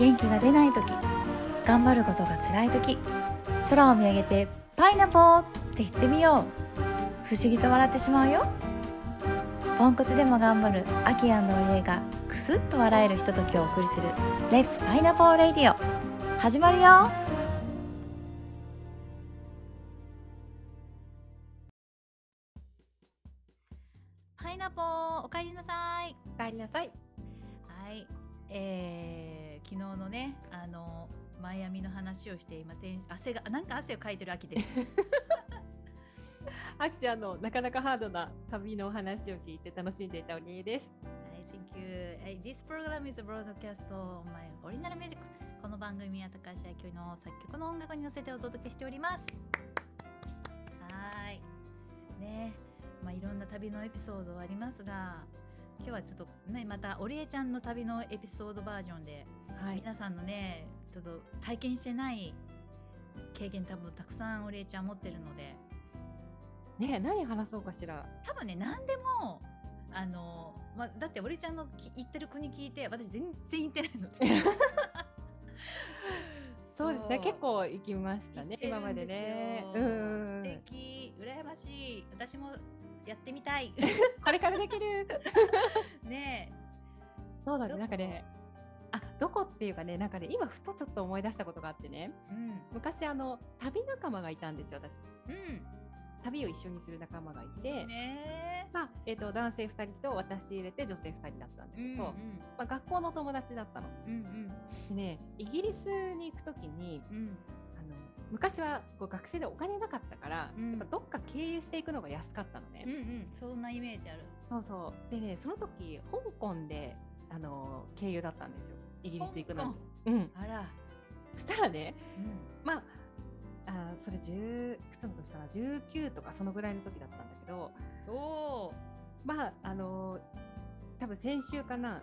元気が出ない時頑張ることが辛い時空を見上げて「パイナポー!」って言ってみよう。不思議と笑ってしまうよ。ポンコツでも頑張るアキアンの家がクスッと笑えるひとときをお送りする「レッツパイナポーレディオ」始まるよ。パイナポーおかえりなさい。お帰りなさい。はい、えー、昨日のねあのマイアミの話をして今汗がなんか汗をかいてる秋です。あきちゃんのなかなかハードな旅のお話を聞いて楽しんでいたおにえです。はい、Thank you. This program is broadcast on my original music. この番組は高橋明夫の作曲の音楽に乗せてお届けしております。はい。ねまあいろんな旅のエピソードはありますが、今日はちょっとねまた織江ちゃんの旅のエピソードバージョンで、は皆さんのねちょっと体験してない経験多分たくさん織江ちゃん持ってるので、ねえ何話そうかしら。多分ね何でもあの、まあ、だって織ちゃんのき行ってる国聞いて私全然行ってないので そうですね。結構行きましたね。今までね。うんうん素うん。敵羨ましい私もやってみたい これからできる。ねそうだね。なんかね。あ、どこっていうかね、なんかね、今ふとちょっと思い出したことがあってね。えうん昔あの旅仲間がいたんですよ。私。う旅を一緒にする仲間がいて。まあ、えっ、と、男性二人と私入れて女性二人だったんだえうんけど。まあ、学校の友達だったの。うんでね、イギリスに行くときに。うんうんあの昔はこう学生でお金なかったから、うんやっぱどっか経由していくのが安かったのね。うんうんそんなイメージあるそうそうでねその時香港であの経由だったんですよ。イギリス行くのに。うん、あら。そしたらねうん。まああそれ10いくつの年かな19とかそのぐらいの時だったんだけどおおまああの多分先週かな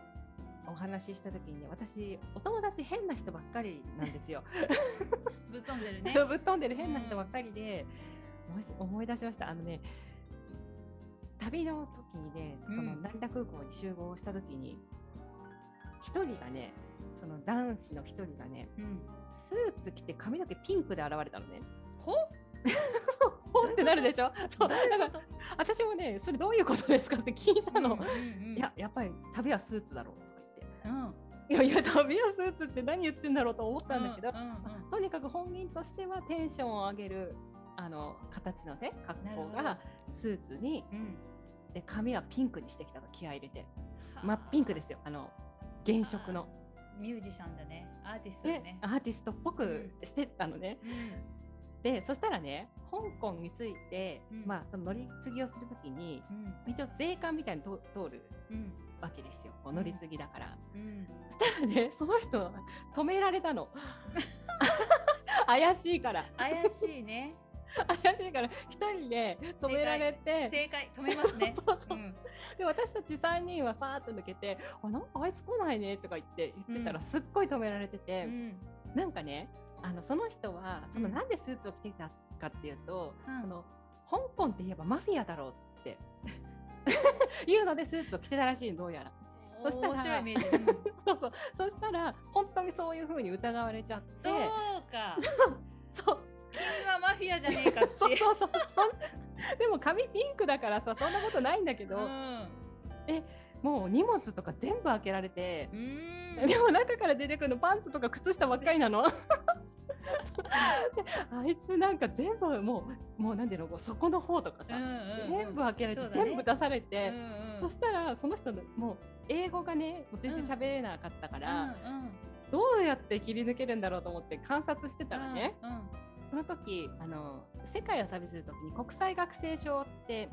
お話しした時にね私お友達変な人ばっかりなんですよ。ぶっ飛んでるね。ぶっ飛んでる変な人ばっかりで、思い思い出しました。あのね旅の時にねそのうん。成田空港に集合した時に一人がねその男子の一人がねうん。スーツ着て髪の毛ピンクで現れたのね。ほ？ほんってなるでしょ？そう。どういうなんか私もねそれどういうことですかって聞いたの。いややっぱり旅はスーツだろうとか言って。うん。いやいや旅はスーツって何言ってんだろうと思ったんだけど、とにかく本人としてはテンションを上げるあの形のね格好がスーツにうん。で髪はピンクにしてきたの気合い入れて。はあ。真っピンクですよ。あの原色の、ミュージシャンだね。アーティストだね。ねアーティストっぽくしてったのね、うん。でそしたらね香港について、うん。まあその乗り継ぎをするときにうん。一応税関みたいに通通るうん。わけですよ。こう乗り継ぎだから、うん。そしたらね その人止められたの。怪しいから。怪しいね怪しいから一人で止められて。正解。止めますね。そうそうう。ん。で私たち3人はファーッと抜けて「あなんかあいつ来ないね」とか言って言ってたらうん。すっごい止められてうて、ん。なんかねあのその人はそのうんなんでスーツを着てきたかっていうと、うん。その香港って言えばマフィアだろうって いうのでスーツを着てたらしいのどうやら。そしたらうん。そうそう。そしたら本当にそういう風に疑われちゃって。そうか。そう君はマフィアじゃねえかって そうそうそうでも髪ピンクだからさそんなことないんだけど、うん。もう荷物とか全部開けられて。う、ん。でも中から出てくるのパンツとか靴下ばっかりなの。であいつなんか全部もうもうなんていうの底の方とかさ、うんうんうん。全部開けられて、ね。全部出されて、うんうん。そしたらその人のもう英語がねもう全然喋れなかったから、うんうん。どうやって切り抜けるんだろうと思って観察してたらね、うんうんその時あの世界を旅する時に国際学生証って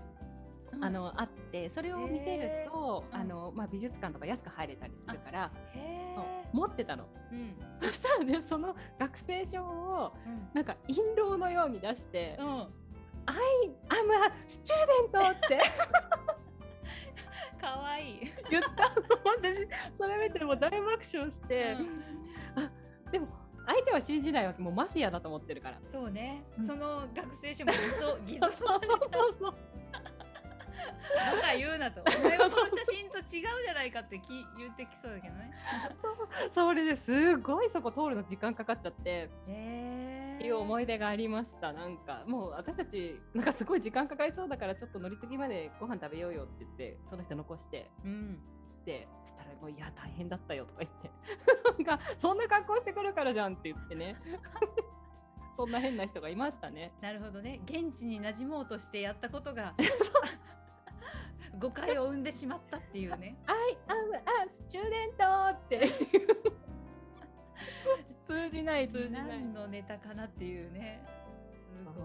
うん。あのあってそれを見せると、あのまあ、美術館とか安く入れたりするから持ってたの。うん。そしたらねその学生証をうん。なんか印籠のように出してうん「I am a student」って。かわいい。言ったの。私それ見てもう大爆笑して、あでも相手は信じないわけもうマフィアだと思ってるから。そうね、うん。その学生証も 偽造偽そうそう造された。そうそうバカ言うなと。お前はこの写真と違違うじゃないかってき言ってきそうだけどね。それですごいそこ通るの時間かかっちゃってへっていう思い出がありましたなんかもう私たちなんかすごい時間かかりそうだからちょっと乗り継ぎまでご飯食べようよって言ってその人残してうん。行っしたらもういや大変だったよとか言ってそんな格好してくるからじゃんって言ってね そんな変な人がいましたね。なるほどね。現地に馴染もうとしてやったことが 誤解を生んでしまったっていうね。I am a student って 通じない通じない何のネタかなっていうね。すごいな。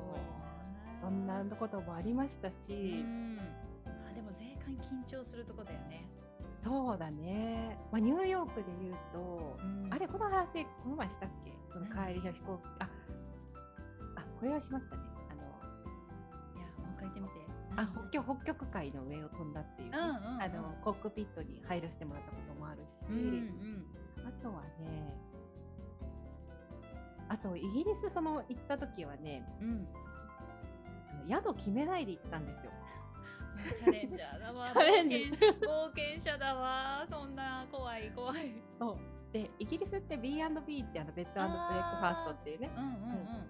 そんなこともありましたうし、ん。あでも税関緊張するとこだよね。そうだね、まあ、ニューヨークで言うと、うん。あれこの話この前したっけ？その帰りの飛行機。ああこれはしましたね。あのいやもう一回言ってみて。あ何北極北極海の上を飛んだっていうあのコックピットに入らせてもらったこともあるし、うんうん。あとはねあとイギリスその行った時はねうん。宿決めないで行ったんですよ。チャレンジャーだわ。チャレンジ冒険冒険者だわ。そんな怖い怖い。そうでイギリスって B&B ってあのベッドブレックファーストっていうねうんうん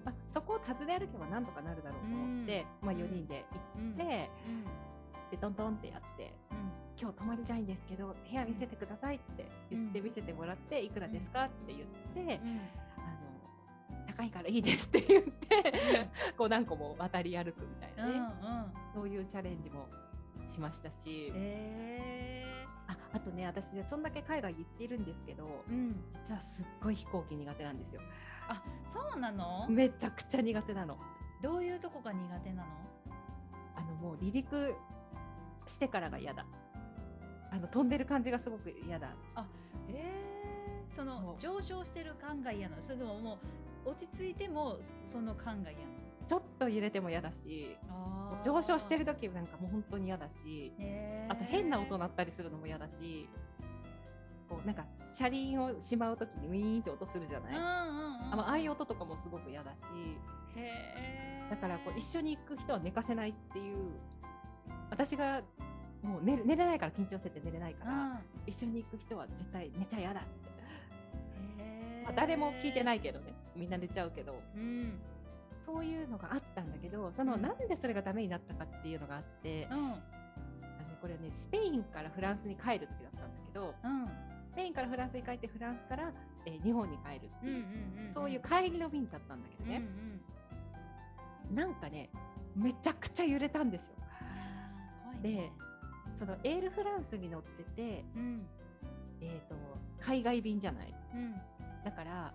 まあ、そこを訪ね歩けばなんとかなるだろうと思って、まあ、4人でうん。うん行って、うんでトントンってやって「今日泊まりたいんですけど部屋見せてください」って言ってうん見せてもらって「いくらですか?」って言ってうん。うん「あの高いからいいです」って言ってこう何個も渡り歩くみたいなね、うんうん。そういうチャレンジもしましたし、えああとね私ねそんだけ海外行っているんですけどー。うん。実はすっごい飛行機苦手なんですよあ、そうなの？めちゃくちゃ苦手なのどういうとこが苦手なの？あのもう離陸してからが嫌だあの飛んでる感じがすごく嫌だえー、その上昇してる感が嫌なの？それとももう落ち着いてもそその感が嫌なの？ちょっと揺れても嫌だし上昇してる時なんかもう本当に嫌だしあと変な音鳴ったりするのも嫌だしこうなんか車輪をしまう時にウィーンって音するじゃない、うんうんうん。あのああいう音とかもすごく嫌だしだからこう一緒に行く人は寝かせないっていう私がもう寝寝れないから緊張してて寝れないから、うん。一緒に行く人は絶対寝ちゃ嫌だって、まあ、誰も聞いてないけどねみんな寝ちゃうけどうん。そういうのがあったんだけどその、うん。なんでそれがダメになったかっていうのがあって、あのうんねこれはねスペインからフランスに帰る時だったんだけどうん。スペインからフランスに帰ってフランスから、えー日本に帰るっていう、うんうんうんそういう帰りの便だったんだけどうんね、うん。なんかねめちゃくちゃ揺れたんですよ。でね。そのエールフランスに乗ってて、うん。えー、と海外便じゃない。うん。だから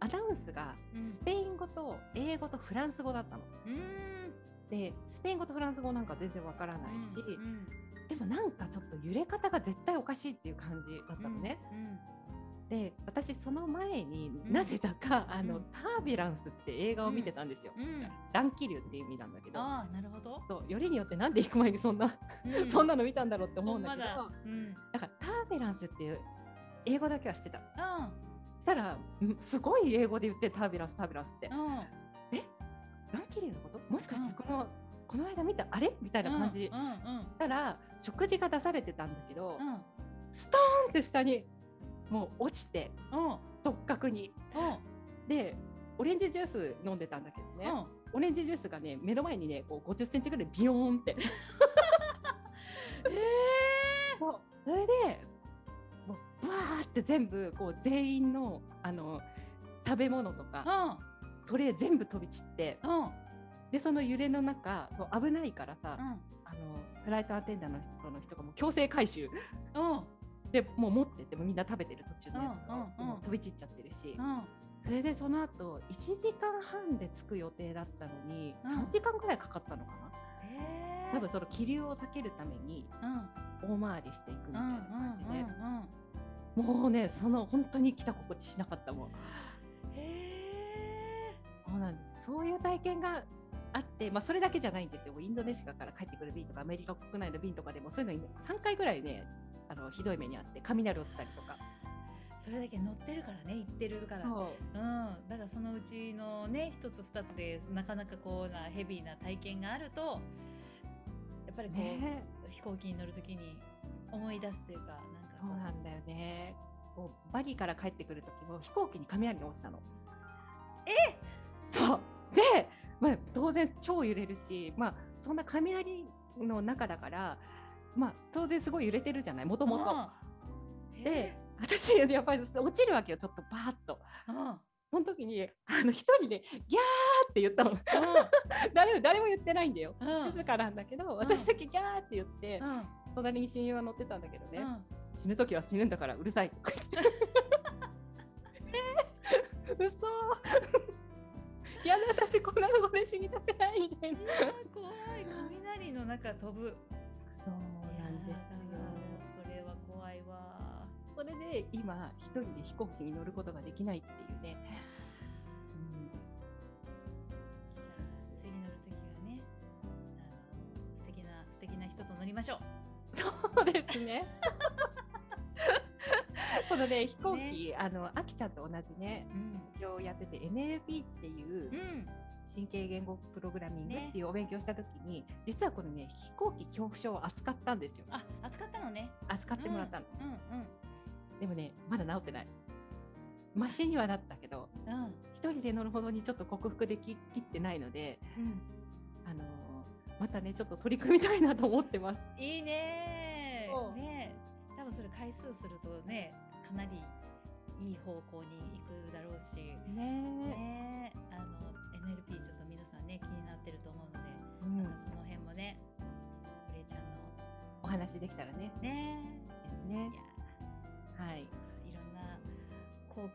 アナウンスがうん。スペイン語と英語とフランス語だったの。うん。でスペイン語とフランス語なんか全然わからないし、うんでもなんかちょっと揺れ方が絶対おかしいっていう感じだったのね。うんで私その前にうん。なぜだか、あのうんタービュランスって映画を見てたんですよ。うん。うん。乱気流っていう意味なんだけど。ああなるほど。そうよりによってなんで行く前にそんな、う そんなの見たんだろうって思うんだけど。だ。からタービュランスっていう英語だけは知ってたうんしたらんすごい英語で言ってタービュランスタービュランスって。うん。乱気流のこと？もしかしうん。てこの、この間見た？あれ？みたいな感じ、うんうんしたら食事が出されてたんだけど、うん。ストーンって下にもう落ちてうん。うん直角に。うん。でオレンジジュース飲んでたんだけどね、オレンジジュースがね目の前にねこう50センチぐらいビヨーンって。えそう。それでブワーって全部こう全員のあの食べ物とかートレー全部飛び散ってうん。うんでその揺れの中そう危ないからさ、うん。あのフライトアテンダーの人の人がもう強制回収。うん。でもう持ってってもみんな食べてる途中のやつがう飛び散っちゃってるし、うん。それでその後1時間半で着く予定だったのに、うん。3時間ぐらいかかったのかな？え多分その気流を避けるためにうん。大回りしていくみたいな感じで、うんうんうんもうねその本当に来た心地しなかったもん。へそうなんです。そういう体験があって、まあ、それだけじゃないんですよ。インドネシアから帰ってくる便とかアメリカ国内の便とかでもそういうのに3回ぐらいねあのひどい目にあって雷落ちたりとか。ーそれだけ乗ってるからね行ってるから。そう。うん、だからそのうちのね一つ二つでなかなかこうなヘビーな体験があるとやっぱりこう、ね。飛行機に乗るときに思い出すというかなんかそうなんだよね。こうバリから帰ってくる時も飛行機に雷が落ちたの。え？そう。で、まあ、当然超揺れるし、まあ、そんな雷の中だから、まあ、当然すごい揺れてるじゃない？もともと。うんで、私やっぱり落ちるわけよちょっとバーッと。その時にあの一人でギャーって言ったの。誰も誰も言ってないんだよ、うん。静かなんだけど私だけギャーって言って、隣に親友は乗ってたんだけどね、うん死ぬ時は死ぬんだからうるさいとか言ってえー、嘘。やだ私こんなとこで死にたくないみたいな。い怖い。雷の中飛ぶ。そうなんですよ。いやーそれは怖いわ。それで今一人で飛行機に乗ることができないっていうね。じゃあ次乗るときはねあの素敵な素敵な人と乗りましょうそうですね。このね飛行機、あのあきちゃんと同じねうん勉強をやってて NLP っていううん神経言語プログラミングねっていうお勉強した時に、実はこのね飛行機恐怖症を扱ったんですよ。あ扱ったのね扱ってもらったの。うんうんでもねまだ治ってない。マシにはなったけどうん一人で乗るほどにちょっと克服でききってないので、うんあのーまたねちょっと取り組みたいなと思ってます。いいね。ね。多分それ回数するとねかなりいい方向に行くだろうし。ね。ね。あの NLP ちょっと皆さんね気になってると思うので、うん。またその辺もね堀江ちゃんのお話できたらね。ね。ですね。はい。いろんな航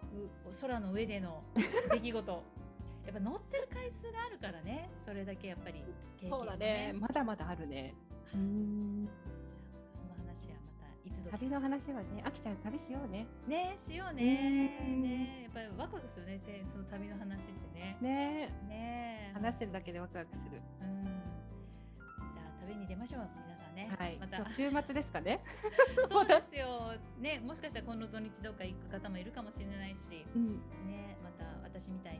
空空の上での出来事 やっぱ乗ってる回数があるからねそれだけやっぱり経験そうだね。まだまだあるね。うん。じゃあその話はまたいつど旅の話はね、あきちゃん旅しようね。ねしようねうんねやっぱりワクワクするねでその旅の話ってねねね話してるだけでワクワクする。うんじゃあ旅に出ましょうね。はい。また。週末ですかね。そうですよ。ねもしかしたら今度土日どっか行く方もいるかもしれないし。うん。ねまた私みたいに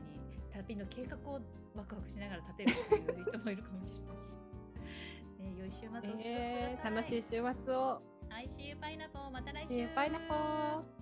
旅の計画をワクワクしながら立てるっていう人もいるかもしれないし、ね、良い週末をお過ごしください、えー楽しい週末を。はい、See you パイナポーまた来 See 週 you, パイナポー